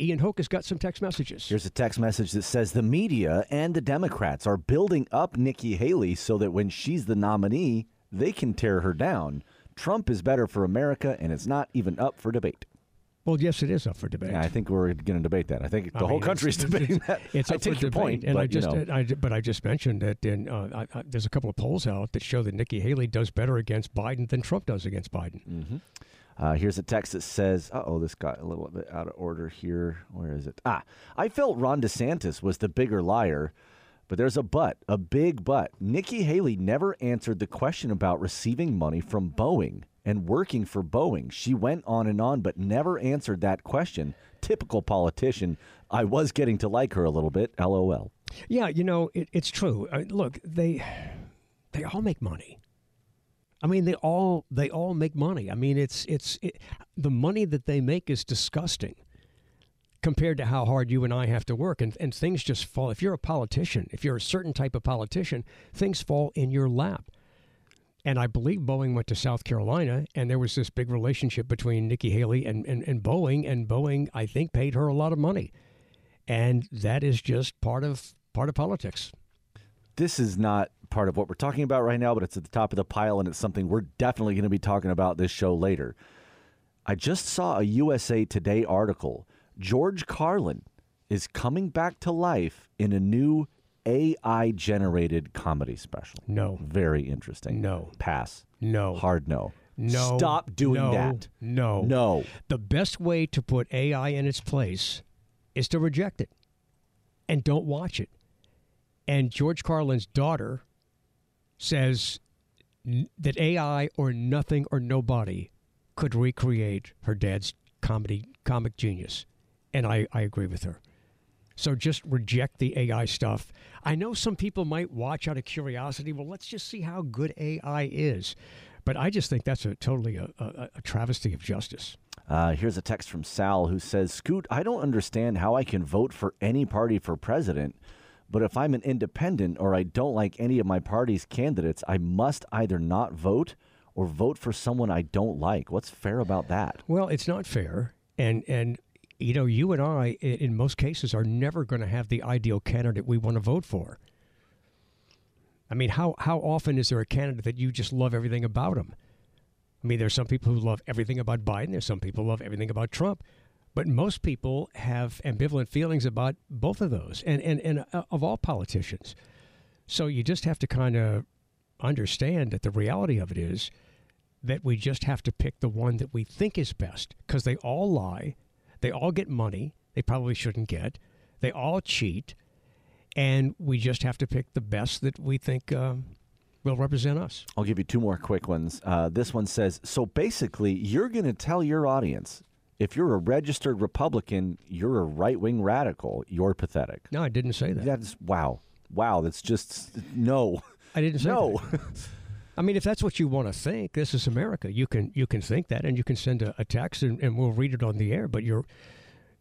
Ian Hoke has got some text messages. Here's a text message that says the media and the Democrats are building up Nikki Haley so that when she's the nominee, they can tear her down. Trump is better for America, and it's not even up for debate. Well, yes, it is up for debate. Yeah, I think we're going to debate that. I think the I whole mean, country is debating it's, that. It's I up take for your debate, point, and but I just, you know. I, but I just mentioned that in, uh, I, there's a couple of polls out that show that Nikki Haley does better against Biden than Trump does against Biden. Mm-hmm. Uh, here's a text that says, "Uh oh, this got a little bit out of order here. Where is it? Ah, I felt Ron DeSantis was the bigger liar, but there's a but, a big but. Nikki Haley never answered the question about receiving money from Boeing and working for Boeing. She went on and on, but never answered that question. Typical politician. I was getting to like her a little bit. LOL. Yeah, you know, it, it's true. Uh, look, they they all make money. I mean, they all they all make money. I mean, it's it's it, the money that they make is disgusting compared to how hard you and I have to work, and and things just fall. If you're a politician, if you're a certain type of politician, things fall in your lap. And I believe Boeing went to South Carolina, and there was this big relationship between Nikki Haley and, and, and Boeing, and Boeing, I think, paid her a lot of money, and that is just part of part of politics. this is not part of what we're talking about right now, but it's at the top of the pile, and it's something we're definitely going to be talking about this show later. I just saw a USA Today article. George Carlin is coming back to life in a new AI generated comedy special. No. Very interesting. No. Pass. No. Hard no. No. Stop doing no, that. No. No. The best way to put AI in its place is to reject it and don't watch it. And George Carlin's daughter says that AI or nothing or nobody could recreate her dad's comedy comic genius. And I, I agree with her. So just reject the AI stuff. I know some people might watch out of curiosity. Well, let's just see how good AI is. But I just think that's a totally a, a, a travesty of justice. Uh, here's a text from Sal who says, Scoot, I don't understand how I can vote for any party for president, but if I'm an independent or I don't like any of my party's candidates, I must either not vote or vote for someone I don't like. What's fair about that? Well, it's not fair, and and you know, you and I, in most cases, are never going to have the ideal candidate we want to vote for. I mean, how how often is there a candidate that you just love everything about him? I mean, there's some people who love everything about Biden. There's some people who love everything about Trump. But most people have ambivalent feelings about both of those, and and and uh, of all politicians. So you just have to kind of understand that the reality of it is that we just have to pick the one that we think is best because they all lie, they all get money they probably shouldn't get, they all cheat, and we just have to pick the best that we think um, will represent us. I'll give you two more quick ones. Uh, this one says So basically, you're going to tell your audience if you're a registered Republican, you're a right wing radical, you're pathetic. No, I didn't say that. That's wow. Wow. That's just no. I didn't say No. that. I mean, if that's what you want to think, this is America. You can you can think that, and you can send a, a text, and, and we'll read it on the air. But you're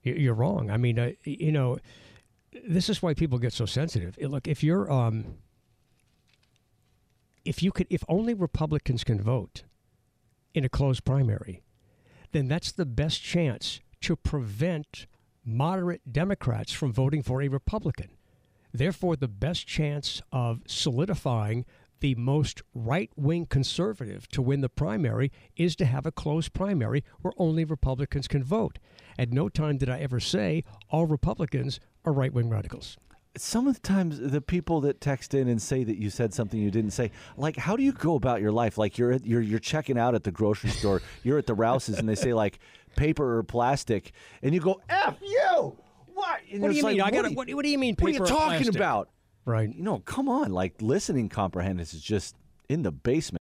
you're wrong. I mean, uh, you know, this is why people get so sensitive. Look, if you're um, if you could, if only Republicans can vote in a closed primary, then that's the best chance to prevent moderate Democrats from voting for a Republican. Therefore, the best chance of solidifying the most right wing conservative to win the primary is to have a closed primary where only Republicans can vote. At no time did I ever say all Republicans are right wing radicals. Sometimes the people that text in and say that you said something you didn't say, like, how do you go about your life? Like, you're at, you're you're checking out at the grocery store, you're at the Rouses, and they say like paper or plastic, and you go f you. What? And What do you like, mean? I what gotta- do you- what- what do you mean What are you talking plastic? about? Right. You know, come on. Like listening comprehension is just in the basement.